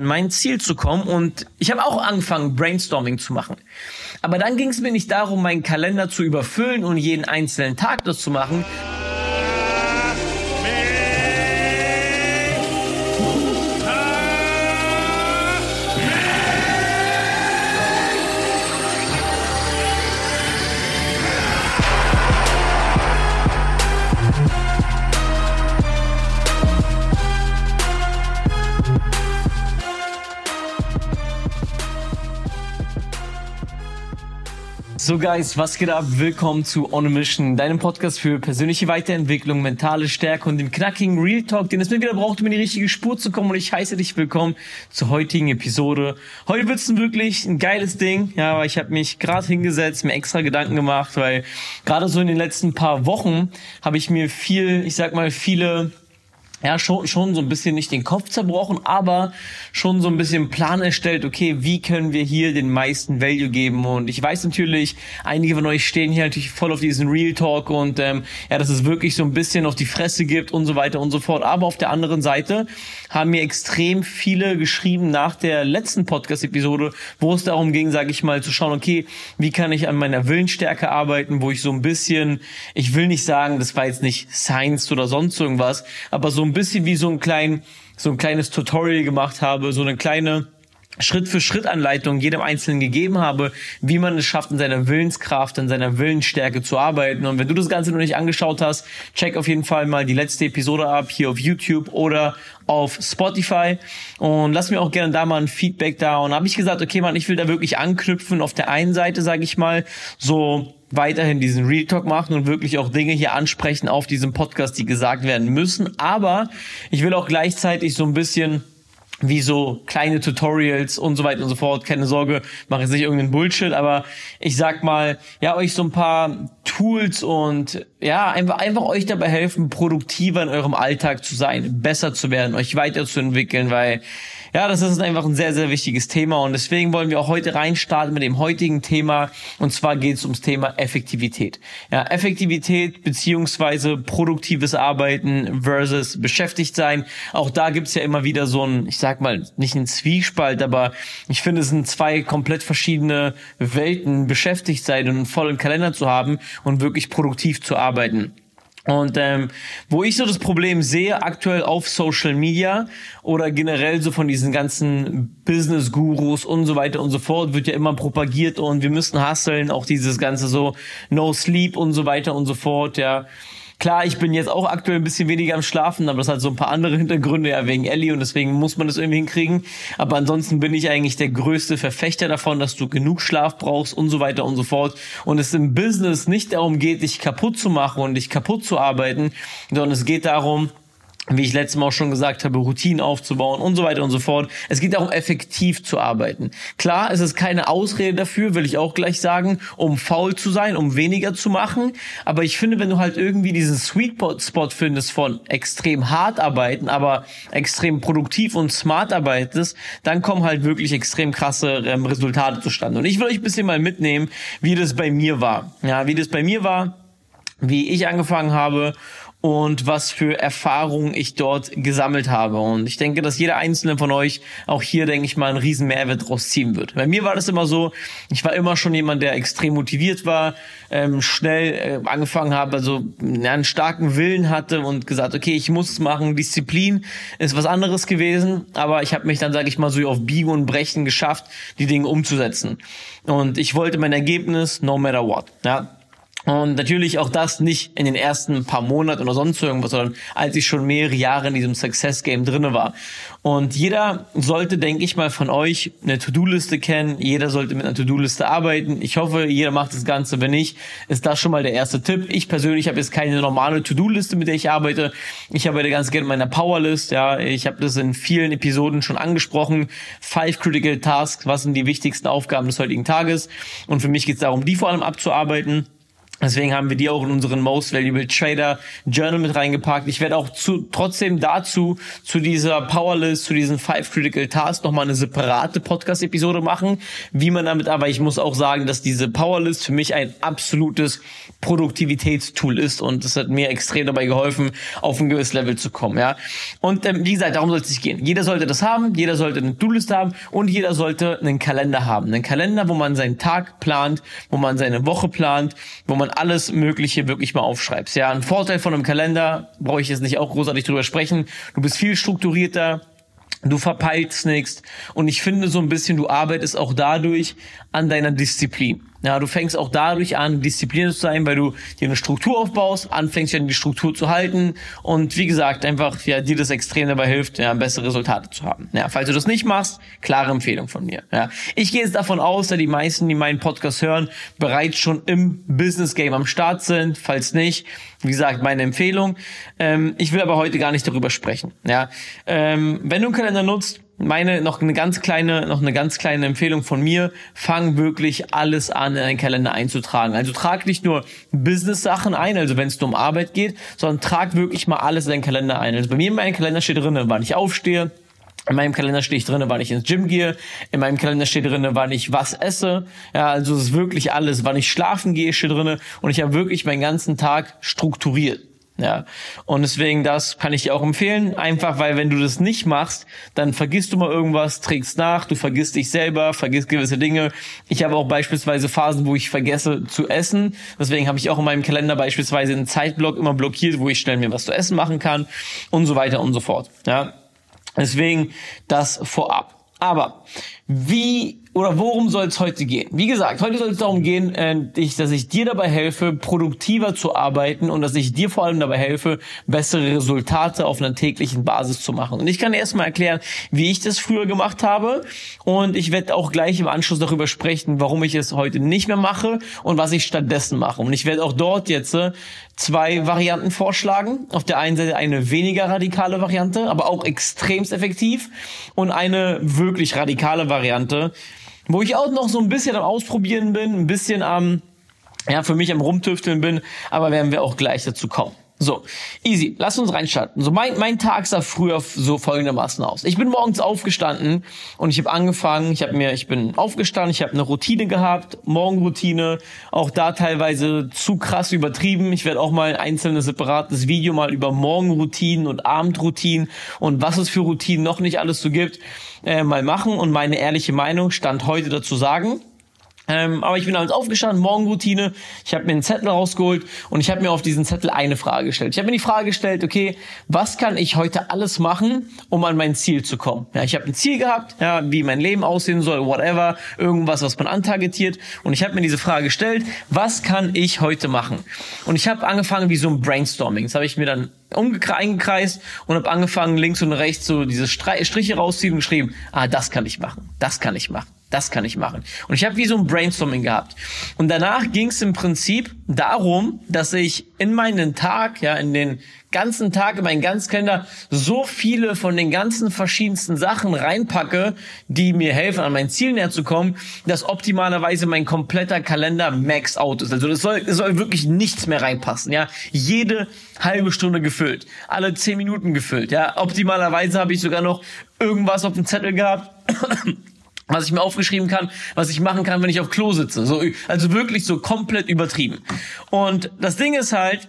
mein Ziel zu kommen und ich habe auch angefangen, Brainstorming zu machen. Aber dann ging es mir nicht darum, meinen Kalender zu überfüllen und jeden einzelnen Tag das zu machen. So Guys, was geht ab? Willkommen zu On a Mission, deinem Podcast für persönliche Weiterentwicklung, mentale Stärke und dem knackigen Real Talk, den es mir wieder braucht, um in die richtige Spur zu kommen. Und ich heiße dich willkommen zur heutigen Episode. Heute wird's ein wirklich ein geiles Ding, ja, weil ich habe mich gerade hingesetzt, mir extra Gedanken gemacht, weil gerade so in den letzten paar Wochen habe ich mir viel, ich sag mal, viele ja, schon, schon so ein bisschen nicht den Kopf zerbrochen, aber schon so ein bisschen Plan erstellt, okay, wie können wir hier den meisten Value geben? Und ich weiß natürlich, einige von euch stehen hier natürlich voll auf diesen Real Talk und ähm, ja, dass es wirklich so ein bisschen auf die Fresse gibt und so weiter und so fort. Aber auf der anderen Seite haben mir extrem viele geschrieben nach der letzten Podcast-Episode, wo es darum ging, sage ich mal, zu schauen, okay, wie kann ich an meiner Willensstärke arbeiten, wo ich so ein bisschen, ich will nicht sagen, das war jetzt nicht Science oder sonst irgendwas, aber so ein bisschen wie so ein klein, so ein kleines Tutorial gemacht habe, so eine kleine Schritt für Schritt Anleitung jedem Einzelnen gegeben habe, wie man es schafft, in seiner Willenskraft, in seiner Willensstärke zu arbeiten. Und wenn du das Ganze noch nicht angeschaut hast, check auf jeden Fall mal die letzte Episode ab, hier auf YouTube oder auf Spotify. Und lass mir auch gerne da mal ein Feedback da. Und habe ich gesagt, okay, man, ich will da wirklich anknüpfen. Auf der einen Seite, sage ich mal, so weiterhin diesen Real Talk machen und wirklich auch Dinge hier ansprechen auf diesem Podcast, die gesagt werden müssen. Aber ich will auch gleichzeitig so ein bisschen wie so kleine Tutorials und so weiter und so fort. Keine Sorge, mache jetzt nicht irgendeinen Bullshit, aber ich sag mal, ja, euch so ein paar Tools und ja, einfach, einfach euch dabei helfen, produktiver in eurem Alltag zu sein, besser zu werden, euch weiterzuentwickeln, weil ja, das ist einfach ein sehr, sehr wichtiges Thema und deswegen wollen wir auch heute reinstarten mit dem heutigen Thema und zwar geht es ums Thema Effektivität. Ja, Effektivität beziehungsweise produktives Arbeiten versus beschäftigt sein. Auch da gibt's ja immer wieder so ein, ich sag mal, nicht ein Zwiespalt, aber ich finde, es sind zwei komplett verschiedene Welten, beschäftigt sein und einen vollen Kalender zu haben und wirklich produktiv zu arbeiten. Und ähm, wo ich so das Problem sehe, aktuell auf Social Media oder generell so von diesen ganzen Business-Gurus und so weiter und so fort, wird ja immer propagiert und wir müssen hustlen, auch dieses ganze so No Sleep und so weiter und so fort, ja. Klar, ich bin jetzt auch aktuell ein bisschen weniger am Schlafen, aber das hat so ein paar andere Hintergründe, ja, wegen Ellie und deswegen muss man das irgendwie hinkriegen. Aber ansonsten bin ich eigentlich der größte Verfechter davon, dass du genug Schlaf brauchst und so weiter und so fort. Und es im Business nicht darum geht, dich kaputt zu machen und dich kaputt zu arbeiten, sondern es geht darum, wie ich letztes Mal auch schon gesagt habe, Routinen aufzubauen und so weiter und so fort. Es geht darum, effektiv zu arbeiten. Klar, es ist keine Ausrede dafür, will ich auch gleich sagen, um faul zu sein, um weniger zu machen. Aber ich finde, wenn du halt irgendwie diesen Sweet Spot findest von extrem hart arbeiten, aber extrem produktiv und smart arbeitest, dann kommen halt wirklich extrem krasse ähm, Resultate zustande. Und ich will euch ein bisschen mal mitnehmen, wie das bei mir war. Ja, wie das bei mir war, wie ich angefangen habe und was für Erfahrungen ich dort gesammelt habe. Und ich denke, dass jeder einzelne von euch auch hier, denke ich mal, einen riesen Mehrwert draus ziehen wird. Bei mir war das immer so, ich war immer schon jemand, der extrem motiviert war, ähm, schnell äh, angefangen habe, also ja, einen starken Willen hatte und gesagt, okay, ich muss es machen. Disziplin ist was anderes gewesen, aber ich habe mich dann, sage ich mal, so auf Biegen und Brechen geschafft, die Dinge umzusetzen. Und ich wollte mein Ergebnis no matter what. Ja, und natürlich auch das nicht in den ersten paar Monaten oder sonst irgendwas, sondern als ich schon mehrere Jahre in diesem Success Game drinne war. Und jeder sollte, denke ich mal, von euch eine To-Do-Liste kennen. Jeder sollte mit einer To-Do-Liste arbeiten. Ich hoffe, jeder macht das Ganze. Wenn nicht, ist das schon mal der erste Tipp. Ich persönlich habe jetzt keine normale To-Do-Liste, mit der ich arbeite. Ich arbeite ganz gerne mit meiner Powerlist. Ja, ich habe das in vielen Episoden schon angesprochen. Five Critical Tasks. Was sind die wichtigsten Aufgaben des heutigen Tages? Und für mich geht es darum, die vor allem abzuarbeiten. Deswegen haben wir die auch in unseren Most Valuable Trader Journal mit reingepackt. Ich werde auch zu, trotzdem dazu, zu dieser Powerlist, zu diesen Five Critical Tasks nochmal eine separate Podcast-Episode machen, wie man damit, aber ich muss auch sagen, dass diese Powerlist für mich ein absolutes Produktivitätstool ist und es hat mir extrem dabei geholfen, auf ein gewisses Level zu kommen, ja. Und ähm, wie gesagt, darum soll es sich gehen. Jeder sollte das haben, jeder sollte eine To-List haben und jeder sollte einen Kalender haben. Einen Kalender, wo man seinen Tag plant, wo man seine Woche plant, wo man alles Mögliche wirklich mal aufschreibst. Ja, ein Vorteil von einem Kalender, brauche ich jetzt nicht auch großartig drüber sprechen. Du bist viel strukturierter, Du verpeilst nichts. Und ich finde so ein bisschen, du arbeitest auch dadurch an deiner Disziplin. Ja, du fängst auch dadurch an, diszipliniert zu sein, weil du dir eine Struktur aufbaust, anfängst ja die Struktur zu halten und wie gesagt, einfach ja, dir das extrem dabei hilft, ja, bessere Resultate zu haben. Ja, falls du das nicht machst, klare Empfehlung von mir. Ja, ich gehe jetzt davon aus, dass die meisten, die meinen Podcast hören, bereits schon im Business Game am Start sind. Falls nicht, wie gesagt, meine Empfehlung. Ähm, ich will aber heute gar nicht darüber sprechen. Ja, ähm, wenn du einen Kalender nutzt, meine noch eine ganz kleine, noch eine ganz kleine Empfehlung von mir. Fang wirklich alles an, in deinen Kalender einzutragen. Also trag nicht nur Business-Sachen ein, also wenn es nur um Arbeit geht, sondern trag wirklich mal alles in deinen Kalender ein. Also bei mir in meinem Kalender steht drin, wann ich aufstehe, in meinem Kalender steht drin, wann ich ins Gym gehe. In meinem Kalender steht drin, wann ich was esse. Ja, also es ist wirklich alles. Wann ich schlafen gehe, steht drin. Und ich habe wirklich meinen ganzen Tag strukturiert. Ja, und deswegen das kann ich dir auch empfehlen, einfach weil wenn du das nicht machst, dann vergisst du mal irgendwas, trägst nach, du vergisst dich selber, vergisst gewisse Dinge. Ich habe auch beispielsweise Phasen, wo ich vergesse zu essen. Deswegen habe ich auch in meinem Kalender beispielsweise einen Zeitblock immer blockiert, wo ich schnell mir was zu essen machen kann und so weiter und so fort. Ja, deswegen das vorab. Aber wie oder worum soll es heute gehen? Wie gesagt, heute soll es darum gehen, äh, dass ich dir dabei helfe, produktiver zu arbeiten und dass ich dir vor allem dabei helfe, bessere Resultate auf einer täglichen Basis zu machen. Und ich kann erstmal erklären, wie ich das früher gemacht habe und ich werde auch gleich im Anschluss darüber sprechen, warum ich es heute nicht mehr mache und was ich stattdessen mache. Und ich werde auch dort jetzt äh, zwei Varianten vorschlagen. Auf der einen Seite eine weniger radikale Variante, aber auch extremst effektiv und eine wirklich radikale Variante Variante, wo ich auch noch so ein bisschen am Ausprobieren bin, ein bisschen am, ja, für mich am Rumtüfteln bin, aber werden wir auch gleich dazu kommen. So, easy. Lass uns reinstarten. So, mein, mein Tag sah früher so folgendermaßen aus. Ich bin morgens aufgestanden und ich habe angefangen, ich habe mir, ich bin aufgestanden, ich habe eine Routine gehabt, Morgenroutine, auch da teilweise zu krass übertrieben. Ich werde auch mal ein einzelnes separates Video mal über Morgenroutinen und Abendroutinen und was es für Routinen noch nicht alles so gibt, äh, mal machen und meine ehrliche Meinung stand heute dazu sagen. Ähm, aber ich bin abends aufgestanden, Morgenroutine. Ich habe mir einen Zettel rausgeholt und ich habe mir auf diesen Zettel eine Frage gestellt. Ich habe mir die Frage gestellt, okay, was kann ich heute alles machen, um an mein Ziel zu kommen? Ja, ich habe ein Ziel gehabt, ja, wie mein Leben aussehen soll, whatever, irgendwas, was man antargetiert. Und ich habe mir diese Frage gestellt, was kann ich heute machen? Und ich habe angefangen wie so ein Brainstorming. Das habe ich mir dann eingekreist und habe angefangen, links und rechts so diese Striche rausziehen und geschrieben, ah, das kann ich machen, das kann ich machen das kann ich machen. Und ich habe wie so ein Brainstorming gehabt. Und danach ging es im Prinzip darum, dass ich in meinen Tag, ja, in den ganzen Tag, in meinen ganzen Kalender so viele von den ganzen verschiedensten Sachen reinpacke, die mir helfen, an mein Ziel näher zu kommen, dass optimalerweise mein kompletter Kalender max out ist. Also das soll, soll wirklich nichts mehr reinpassen, ja. Jede halbe Stunde gefüllt, alle zehn Minuten gefüllt, ja. Optimalerweise habe ich sogar noch irgendwas auf dem Zettel gehabt was ich mir aufgeschrieben kann, was ich machen kann, wenn ich auf Klo sitze. So, also wirklich so komplett übertrieben. Und das Ding ist halt,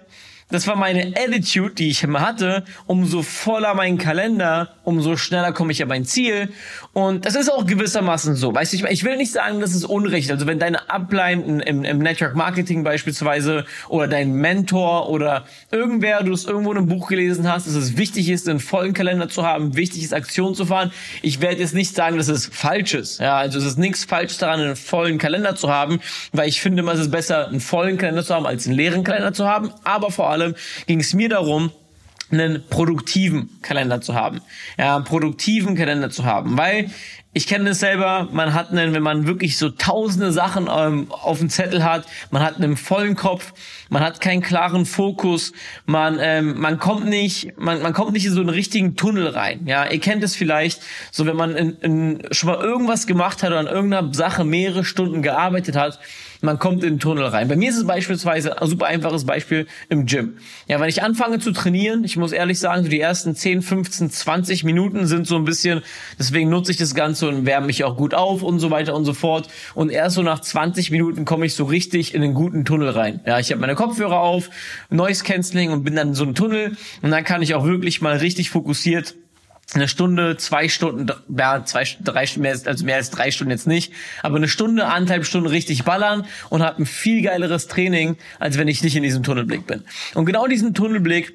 das war meine Attitude, die ich immer hatte. Umso voller mein Kalender, umso schneller komme ich an mein Ziel. Und das ist auch gewissermaßen so. Weißt du, ich, ich will nicht sagen, das ist Unrecht. Also wenn deine Upline im, im Network Marketing beispielsweise oder dein Mentor oder irgendwer, du es irgendwo in einem Buch gelesen hast, dass es wichtig ist, einen vollen Kalender zu haben, wichtig ist, Aktionen zu fahren. Ich werde jetzt nicht sagen, dass es falsch ist. Ja, also es ist nichts Falsches daran, einen vollen Kalender zu haben, weil ich finde es ist besser, einen vollen Kalender zu haben, als einen leeren Kalender zu haben. Aber vor allem allem ging es mir darum, einen produktiven Kalender zu haben. Ja, einen produktiven Kalender zu haben, weil ich kenne es selber, man hat einen, wenn man wirklich so tausende Sachen ähm, auf dem Zettel hat, man hat einen vollen Kopf, man hat keinen klaren Fokus, man ähm, man kommt nicht, man man kommt nicht in so einen richtigen Tunnel rein. Ja, ihr kennt es vielleicht, so wenn man in, in, schon mal irgendwas gemacht hat oder an irgendeiner Sache mehrere Stunden gearbeitet hat, man kommt in den Tunnel rein. Bei mir ist es beispielsweise ein super einfaches Beispiel im Gym. Ja, wenn ich anfange zu trainieren, ich muss ehrlich sagen, so die ersten 10, 15, 20 Minuten sind so ein bisschen, deswegen nutze ich das Ganze und wärme mich auch gut auf und so weiter und so fort. Und erst so nach 20 Minuten komme ich so richtig in einen guten Tunnel rein. Ja, ich habe meine Kopfhörer auf, Noise Cancelling und bin dann in so einem Tunnel und dann kann ich auch wirklich mal richtig fokussiert eine Stunde, zwei Stunden, ja, zwei, drei mehr, also mehr als drei Stunden jetzt nicht, aber eine Stunde, anderthalb Stunden richtig ballern und habe ein viel geileres Training, als wenn ich nicht in diesem Tunnelblick bin. Und genau diesen Tunnelblick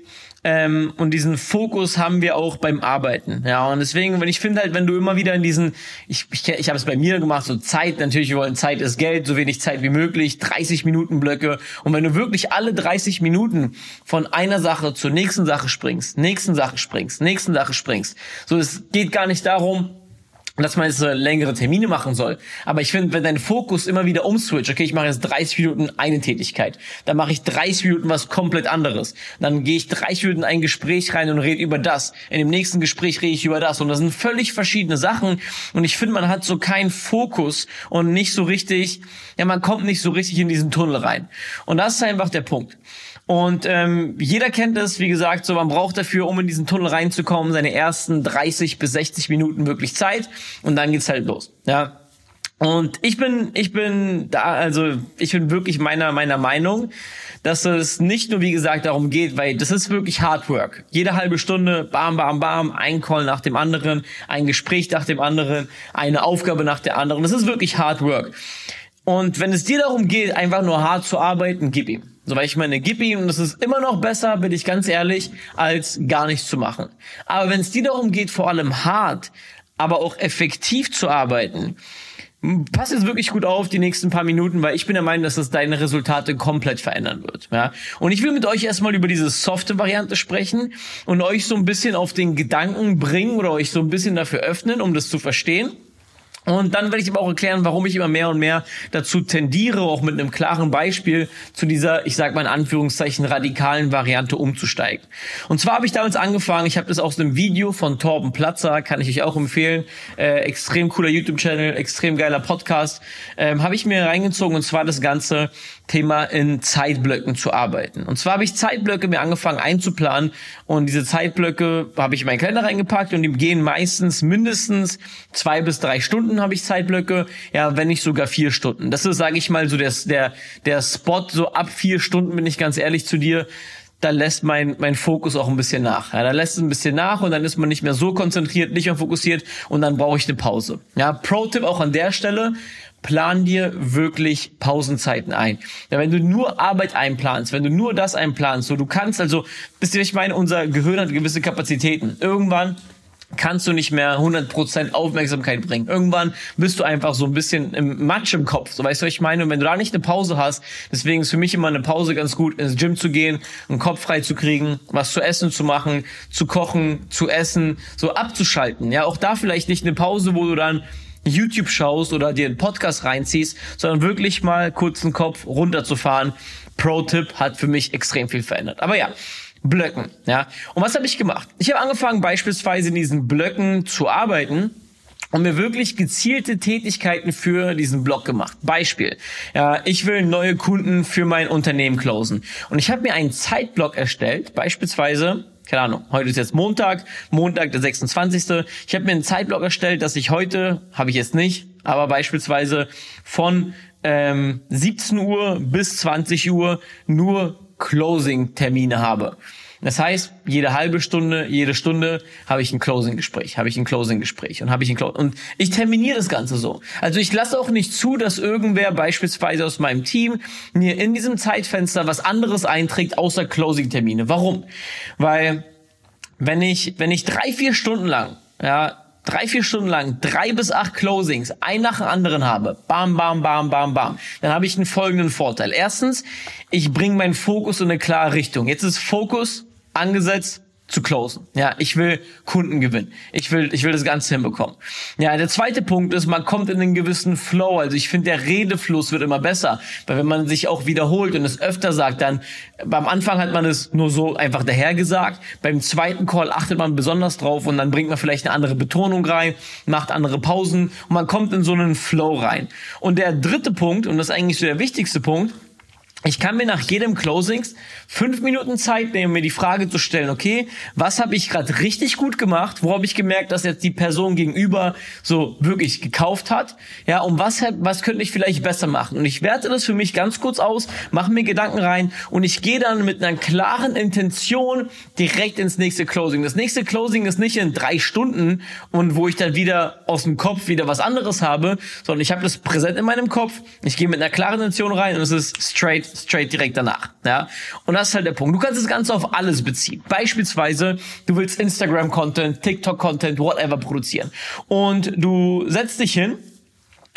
ähm, und diesen Fokus haben wir auch beim Arbeiten. Ja, und deswegen, wenn ich finde halt, wenn du immer wieder in diesen, ich, ich, ich habe es bei mir gemacht, so Zeit, natürlich, wir wollen Zeit ist Geld, so wenig Zeit wie möglich, 30 Minuten Blöcke. Und wenn du wirklich alle 30 Minuten von einer Sache zur nächsten Sache springst, nächsten Sache springst, nächsten Sache springst, so es geht gar nicht darum, dass man jetzt längere Termine machen soll. Aber ich finde, wenn dein Fokus immer wieder umswitcht, okay, ich mache jetzt 30 Minuten eine Tätigkeit, dann mache ich 30 Minuten was komplett anderes. Dann gehe ich 30 Minuten in ein Gespräch rein und rede über das. In dem nächsten Gespräch rede ich über das. Und das sind völlig verschiedene Sachen. Und ich finde, man hat so keinen Fokus und nicht so richtig, ja, man kommt nicht so richtig in diesen Tunnel rein. Und das ist einfach der Punkt. Und ähm, jeder kennt es, wie gesagt, so man braucht dafür, um in diesen Tunnel reinzukommen, seine ersten 30 bis 60 Minuten wirklich Zeit und dann geht's halt los. Ja. Und ich bin, ich bin da, also ich bin wirklich meiner meiner Meinung, dass es nicht nur wie gesagt darum geht, weil das ist wirklich Hard Work. Jede halbe Stunde, bam, bam, bam, ein Call nach dem anderen, ein Gespräch nach dem anderen, eine Aufgabe nach der anderen. Das ist wirklich Hard Work. Und wenn es dir darum geht, einfach nur hart zu arbeiten, gib ihm. So, weil ich meine, gib ihm, und das ist immer noch besser, bin ich ganz ehrlich, als gar nichts zu machen. Aber wenn es dir darum geht, vor allem hart, aber auch effektiv zu arbeiten, pass jetzt wirklich gut auf die nächsten paar Minuten, weil ich bin der Meinung, dass das deine Resultate komplett verändern wird. Ja? Und ich will mit euch erstmal über diese softe Variante sprechen und euch so ein bisschen auf den Gedanken bringen oder euch so ein bisschen dafür öffnen, um das zu verstehen. Und dann werde ich aber auch erklären, warum ich immer mehr und mehr dazu tendiere, auch mit einem klaren Beispiel zu dieser, ich sage mal in Anführungszeichen, radikalen Variante umzusteigen. Und zwar habe ich damals angefangen, ich habe das aus einem Video von Torben Platzer, kann ich euch auch empfehlen, äh, extrem cooler YouTube-Channel, extrem geiler Podcast, ähm, habe ich mir reingezogen und zwar das Ganze Thema in Zeitblöcken zu arbeiten. Und zwar habe ich Zeitblöcke mir angefangen einzuplanen und diese Zeitblöcke habe ich in meinen Kalender reingepackt und die gehen meistens mindestens zwei bis drei Stunden habe ich Zeitblöcke, ja, wenn nicht sogar vier Stunden. Das ist, sage ich mal, so der, der, der Spot, so ab vier Stunden bin ich ganz ehrlich zu dir, da lässt mein, mein Fokus auch ein bisschen nach. Ja, da lässt es ein bisschen nach und dann ist man nicht mehr so konzentriert, nicht mehr fokussiert und dann brauche ich eine Pause. Ja, Pro-Tipp auch an der Stelle, plan dir wirklich Pausenzeiten ein. Ja, wenn du nur Arbeit einplanst, wenn du nur das einplanst, so du kannst also, wisst ihr, ich meine, unser Gehirn hat gewisse Kapazitäten. Irgendwann kannst du nicht mehr 100% Aufmerksamkeit bringen. Irgendwann bist du einfach so ein bisschen im Matsch im Kopf. So weißt du, was ich meine? Und wenn du da nicht eine Pause hast, deswegen ist für mich immer eine Pause ganz gut, ins Gym zu gehen, einen Kopf frei zu kriegen, was zu essen zu machen, zu kochen, zu essen, so abzuschalten. Ja, auch da vielleicht nicht eine Pause, wo du dann YouTube schaust oder dir einen Podcast reinziehst, sondern wirklich mal kurz den Kopf runterzufahren. Pro-Tipp hat für mich extrem viel verändert. Aber ja, Blöcken, ja. Und was habe ich gemacht? Ich habe angefangen beispielsweise in diesen Blöcken zu arbeiten und mir wirklich gezielte Tätigkeiten für diesen Blog gemacht. Beispiel, ja, ich will neue Kunden für mein Unternehmen closen und ich habe mir einen Zeitblock erstellt, beispielsweise keine Ahnung, heute ist jetzt Montag, Montag der 26. Ich habe mir einen Zeitblock erstellt, dass ich heute, habe ich jetzt nicht, aber beispielsweise von ähm, 17 Uhr bis 20 Uhr nur Closing-Termine habe. Das heißt, jede halbe Stunde, jede Stunde habe ich ein Closing-Gespräch, habe ich ein Closing-Gespräch und habe ich ein Closing und ich terminiere das Ganze so. Also ich lasse auch nicht zu, dass irgendwer beispielsweise aus meinem Team mir in diesem Zeitfenster was anderes einträgt außer Closing-Termine. Warum? Weil wenn ich wenn ich drei vier Stunden lang ja drei, vier Stunden lang drei bis acht Closings, ein nach dem anderen habe, bam, bam, bam, bam, bam, dann habe ich einen folgenden Vorteil. Erstens, ich bringe meinen Fokus in eine klare Richtung. Jetzt ist Fokus angesetzt, zu closen. Ja, ich will Kunden gewinnen. Ich will, ich will das Ganze hinbekommen. Ja, der zweite Punkt ist, man kommt in einen gewissen Flow. Also ich finde, der Redefluss wird immer besser. Weil wenn man sich auch wiederholt und es öfter sagt, dann beim Anfang hat man es nur so einfach dahergesagt. Beim zweiten Call achtet man besonders drauf und dann bringt man vielleicht eine andere Betonung rein, macht andere Pausen und man kommt in so einen Flow rein. Und der dritte Punkt, und das ist eigentlich so der wichtigste Punkt, ich kann mir nach jedem Closings fünf Minuten Zeit nehmen, mir die Frage zu stellen, okay, was habe ich gerade richtig gut gemacht? Wo habe ich gemerkt, dass jetzt die Person gegenüber so wirklich gekauft hat? Ja, und was, was könnte ich vielleicht besser machen? Und ich werte das für mich ganz kurz aus, mache mir Gedanken rein und ich gehe dann mit einer klaren Intention direkt ins nächste Closing. Das nächste Closing ist nicht in drei Stunden und wo ich dann wieder aus dem Kopf wieder was anderes habe, sondern ich habe das präsent in meinem Kopf. Ich gehe mit einer klaren Intention rein und es ist straight straight direkt danach. Ja? Und das ist halt der Punkt. Du kannst das Ganze auf alles beziehen. Beispielsweise, du willst Instagram-Content, TikTok-Content, whatever produzieren. Und du setzt dich hin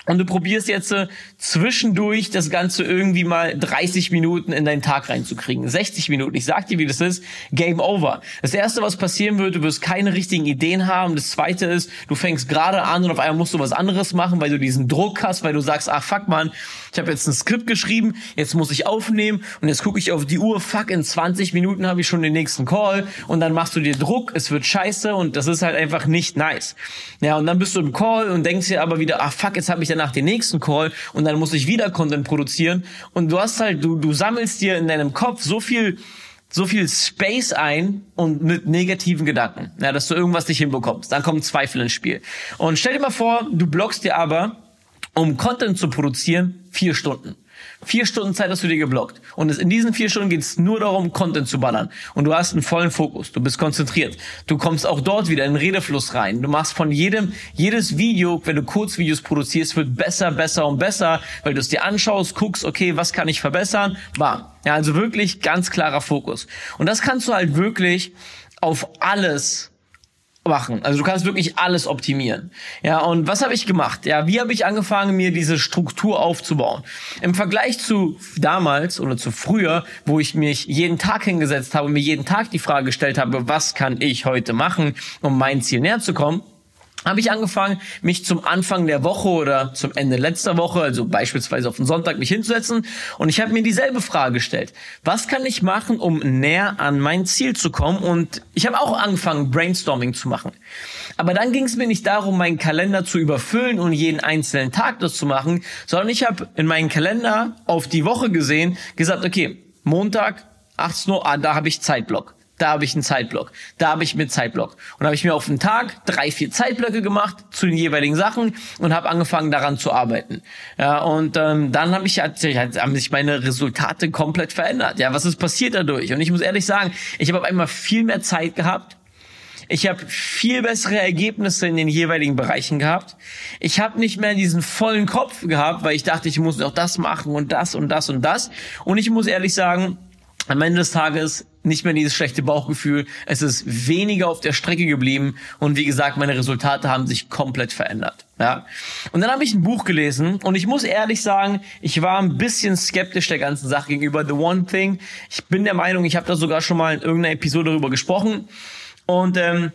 und du probierst jetzt äh, zwischendurch das Ganze irgendwie mal 30 Minuten in deinen Tag reinzukriegen. 60 Minuten. Ich sag dir, wie das ist. Game over. Das erste, was passieren wird, du wirst keine richtigen Ideen haben. Das zweite ist, du fängst gerade an und auf einmal musst du was anderes machen, weil du diesen Druck hast, weil du sagst, ach fuck man, ich habe jetzt ein Skript geschrieben, jetzt muss ich aufnehmen und jetzt gucke ich auf die Uhr, fuck, in 20 Minuten habe ich schon den nächsten Call und dann machst du dir Druck, es wird scheiße und das ist halt einfach nicht nice. Ja, und dann bist du im Call und denkst dir aber wieder, ach fuck, jetzt habe ich danach den nächsten Call und dann muss ich wieder Content produzieren und du hast halt, du, du sammelst dir in deinem Kopf so viel so viel Space ein und mit negativen Gedanken, ja, dass du irgendwas nicht hinbekommst. Dann kommen Zweifel ins Spiel. Und stell dir mal vor, du blockst dir aber um Content zu produzieren, vier Stunden. Vier Stunden Zeit hast du dir geblockt. Und in diesen vier Stunden geht es nur darum, Content zu ballern. Und du hast einen vollen Fokus. Du bist konzentriert. Du kommst auch dort wieder in den Redefluss rein. Du machst von jedem, jedes Video, wenn du Kurzvideos produzierst, wird besser, besser und besser, weil du es dir anschaust, guckst, okay, was kann ich verbessern? Bam. Ja, also wirklich ganz klarer Fokus. Und das kannst du halt wirklich auf alles machen. Also du kannst wirklich alles optimieren. Ja, und was habe ich gemacht? Ja, wie habe ich angefangen, mir diese Struktur aufzubauen? Im Vergleich zu damals oder zu früher, wo ich mich jeden Tag hingesetzt habe und mir jeden Tag die Frage gestellt habe, was kann ich heute machen, um mein Ziel näher zu kommen, habe ich angefangen, mich zum Anfang der Woche oder zum Ende letzter Woche, also beispielsweise auf den Sonntag, mich hinzusetzen und ich habe mir dieselbe Frage gestellt. Was kann ich machen, um näher an mein Ziel zu kommen? Und ich habe auch angefangen, Brainstorming zu machen. Aber dann ging es mir nicht darum, meinen Kalender zu überfüllen und jeden einzelnen Tag das zu machen, sondern ich habe in meinen Kalender auf die Woche gesehen, gesagt, okay, Montag, 18 Uhr, ah, da habe ich Zeitblock da habe ich einen Zeitblock, da habe ich mir Zeitblock. Und habe ich mir auf den Tag drei, vier Zeitblöcke gemacht zu den jeweiligen Sachen und habe angefangen daran zu arbeiten. Ja, und ähm, dann habe ich, hat, haben sich meine Resultate komplett verändert. Ja, was ist passiert dadurch? Und ich muss ehrlich sagen, ich habe auf einmal viel mehr Zeit gehabt. Ich habe viel bessere Ergebnisse in den jeweiligen Bereichen gehabt. Ich habe nicht mehr diesen vollen Kopf gehabt, weil ich dachte, ich muss noch das machen und das und das und das. Und ich muss ehrlich sagen, am Ende des Tages nicht mehr dieses schlechte Bauchgefühl. Es ist weniger auf der Strecke geblieben und wie gesagt, meine Resultate haben sich komplett verändert. Ja. Und dann habe ich ein Buch gelesen und ich muss ehrlich sagen, ich war ein bisschen skeptisch der ganzen Sache gegenüber The One Thing. Ich bin der Meinung, ich habe da sogar schon mal in irgendeiner Episode darüber gesprochen und ähm,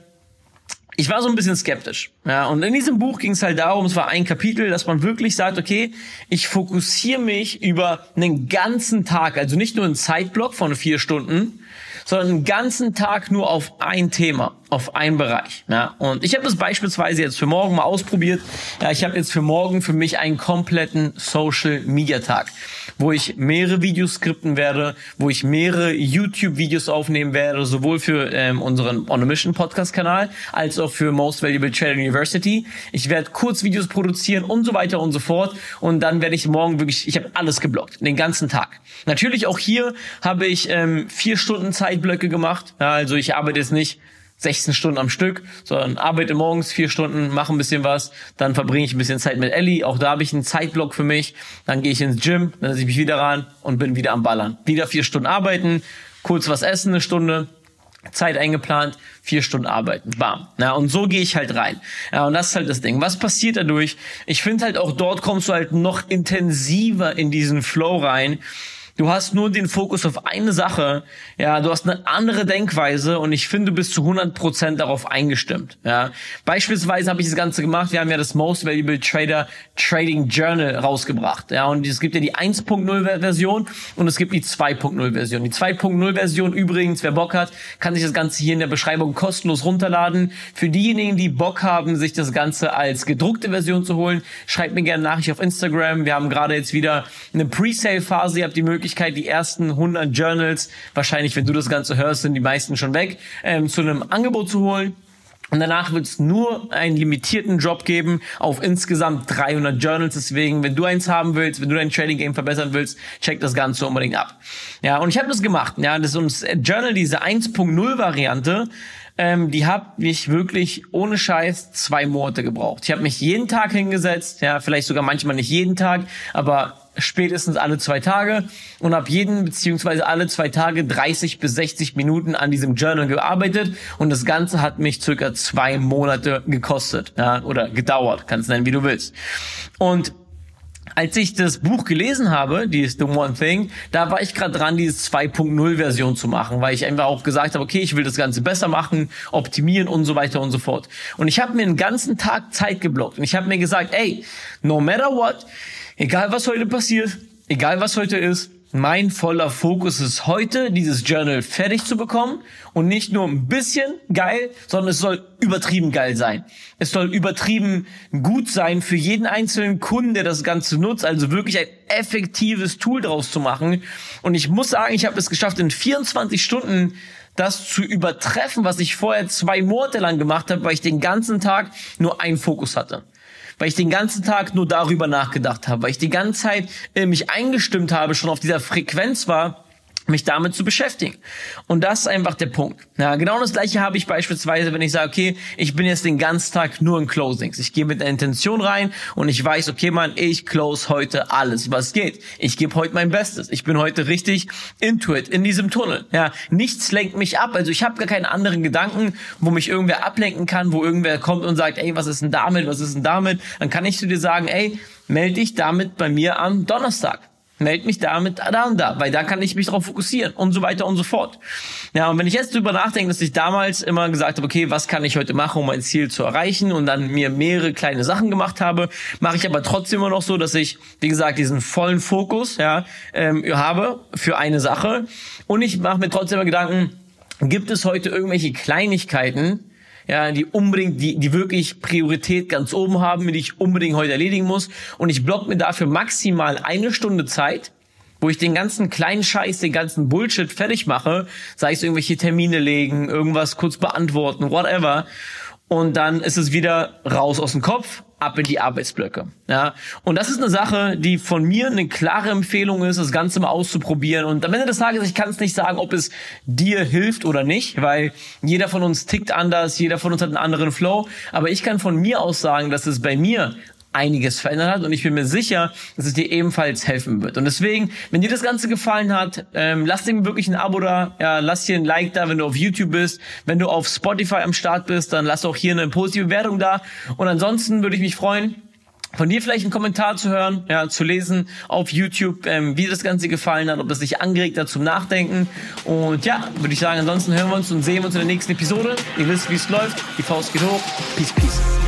ich war so ein bisschen skeptisch. Ja, und in diesem Buch ging es halt darum, es war ein Kapitel, dass man wirklich sagt, okay, ich fokussiere mich über einen ganzen Tag, also nicht nur einen Zeitblock von vier Stunden, sondern einen ganzen Tag nur auf ein Thema, auf einen Bereich. Ja, und ich habe das beispielsweise jetzt für morgen mal ausprobiert. Ja, ich habe jetzt für morgen für mich einen kompletten Social Media Tag wo ich mehrere Videos skripten werde, wo ich mehrere YouTube-Videos aufnehmen werde, sowohl für ähm, unseren On a Mission Podcast-Kanal als auch für Most Valuable Trader University. Ich werde Kurzvideos produzieren und so weiter und so fort. Und dann werde ich morgen wirklich, ich habe alles geblockt, den ganzen Tag. Natürlich auch hier habe ich ähm, vier Stunden Zeitblöcke gemacht. Ja, also ich arbeite jetzt nicht 16 Stunden am Stück, sondern arbeite morgens vier Stunden, mache ein bisschen was, dann verbringe ich ein bisschen Zeit mit Ellie, auch da habe ich einen Zeitblock für mich, dann gehe ich ins Gym, dann setze ich mich wieder ran und bin wieder am Ballern. Wieder vier Stunden arbeiten, kurz was essen, eine Stunde, Zeit eingeplant, vier Stunden arbeiten. Bam. Ja, und so gehe ich halt rein. Ja, und das ist halt das Ding. Was passiert dadurch? Ich finde halt auch dort kommst du halt noch intensiver in diesen Flow rein, Du hast nur den Fokus auf eine Sache, ja, du hast eine andere Denkweise und ich finde, du bist zu 100% darauf eingestimmt, ja. Beispielsweise habe ich das Ganze gemacht, wir haben ja das Most Valuable Trader Trading Journal rausgebracht, ja, und es gibt ja die 1.0 Version und es gibt die 2.0 Version. Die 2.0 Version übrigens, wer Bock hat, kann sich das Ganze hier in der Beschreibung kostenlos runterladen. Für diejenigen, die Bock haben, sich das Ganze als gedruckte Version zu holen, schreibt mir gerne Nachricht auf Instagram. Wir haben gerade jetzt wieder eine Pre-Sale-Phase, ihr habt die Möglichkeit, Möglichkeit, die ersten 100 Journals, wahrscheinlich, wenn du das Ganze hörst, sind die meisten schon weg, ähm, zu einem Angebot zu holen. Und danach wird es nur einen limitierten Job geben auf insgesamt 300 Journals. Deswegen, wenn du eins haben willst, wenn du dein Trading Game verbessern willst, check das Ganze unbedingt ab. Ja, und ich habe das gemacht. Ja, das ist Journal, diese 1.0 Variante ähm, die habe ich wirklich ohne Scheiß zwei Monate gebraucht. Ich habe mich jeden Tag hingesetzt, ja, vielleicht sogar manchmal nicht jeden Tag, aber spätestens alle zwei Tage und habe jeden beziehungsweise alle zwei Tage 30 bis 60 Minuten an diesem Journal gearbeitet und das Ganze hat mich circa zwei Monate gekostet ja, oder gedauert, kannst nennen wie du willst. Und als ich das Buch gelesen habe, die ist The One Thing, da war ich gerade dran, diese 2.0 Version zu machen, weil ich einfach auch gesagt habe, okay, ich will das Ganze besser machen, optimieren und so weiter und so fort. Und ich habe mir einen ganzen Tag Zeit geblockt und ich habe mir gesagt, ey, no matter what, egal was heute passiert, egal was heute ist, mein voller Fokus ist heute, dieses Journal fertig zu bekommen und nicht nur ein bisschen geil, sondern es soll übertrieben geil sein. Es soll übertrieben gut sein für jeden einzelnen Kunden, der das Ganze nutzt, also wirklich ein effektives Tool draus zu machen. Und ich muss sagen, ich habe es geschafft, in 24 Stunden das zu übertreffen, was ich vorher zwei Monate lang gemacht habe, weil ich den ganzen Tag nur einen Fokus hatte weil ich den ganzen Tag nur darüber nachgedacht habe, weil ich die ganze Zeit äh, mich eingestimmt habe, schon auf dieser Frequenz war, mich damit zu beschäftigen. Und das ist einfach der Punkt. Ja, genau das gleiche habe ich beispielsweise, wenn ich sage, okay, ich bin jetzt den ganzen Tag nur in Closings. Ich gehe mit der Intention rein und ich weiß, okay, man, ich close heute alles, was geht. Ich gebe heute mein Bestes. Ich bin heute richtig into it, in diesem Tunnel. Ja, nichts lenkt mich ab. Also ich habe gar keinen anderen Gedanken, wo mich irgendwer ablenken kann, wo irgendwer kommt und sagt, ey, was ist denn damit? Was ist denn damit? Dann kann ich zu dir sagen, ey, melde dich damit bei mir am Donnerstag melde mich damit da und da, weil da kann ich mich darauf fokussieren und so weiter und so fort. Ja, und wenn ich jetzt drüber nachdenke, dass ich damals immer gesagt habe, okay, was kann ich heute machen, um mein Ziel zu erreichen und dann mir mehrere kleine Sachen gemacht habe, mache ich aber trotzdem immer noch so, dass ich, wie gesagt, diesen vollen Fokus ja, ähm, habe für eine Sache und ich mache mir trotzdem immer Gedanken, gibt es heute irgendwelche Kleinigkeiten, ja, die unbedingt, die, die wirklich Priorität ganz oben haben, die ich unbedingt heute erledigen muss. Und ich block mir dafür maximal eine Stunde Zeit, wo ich den ganzen kleinen Scheiß, den ganzen Bullshit fertig mache, sei es irgendwelche Termine legen, irgendwas kurz beantworten, whatever. Und dann ist es wieder raus aus dem Kopf ab in die Arbeitsblöcke. Ja, und das ist eine Sache, die von mir eine klare Empfehlung ist, das Ganze mal auszuprobieren. Und am Ende des Tages, ich kann es nicht sagen, ob es dir hilft oder nicht, weil jeder von uns tickt anders, jeder von uns hat einen anderen Flow. Aber ich kann von mir aus sagen, dass es bei mir einiges verändert hat und ich bin mir sicher, dass es dir ebenfalls helfen wird. Und deswegen, wenn dir das Ganze gefallen hat, ähm, lass dir wirklich ein Abo da, ja, lass dir ein Like da, wenn du auf YouTube bist, wenn du auf Spotify am Start bist, dann lass auch hier eine positive Bewertung da. Und ansonsten würde ich mich freuen, von dir vielleicht einen Kommentar zu hören, ja, zu lesen auf YouTube, ähm, wie das Ganze gefallen hat, ob es dich angeregt hat zum Nachdenken. Und ja, würde ich sagen, ansonsten hören wir uns und sehen wir uns in der nächsten Episode. Ihr wisst, wie es läuft. Die Faust geht hoch. Peace, peace.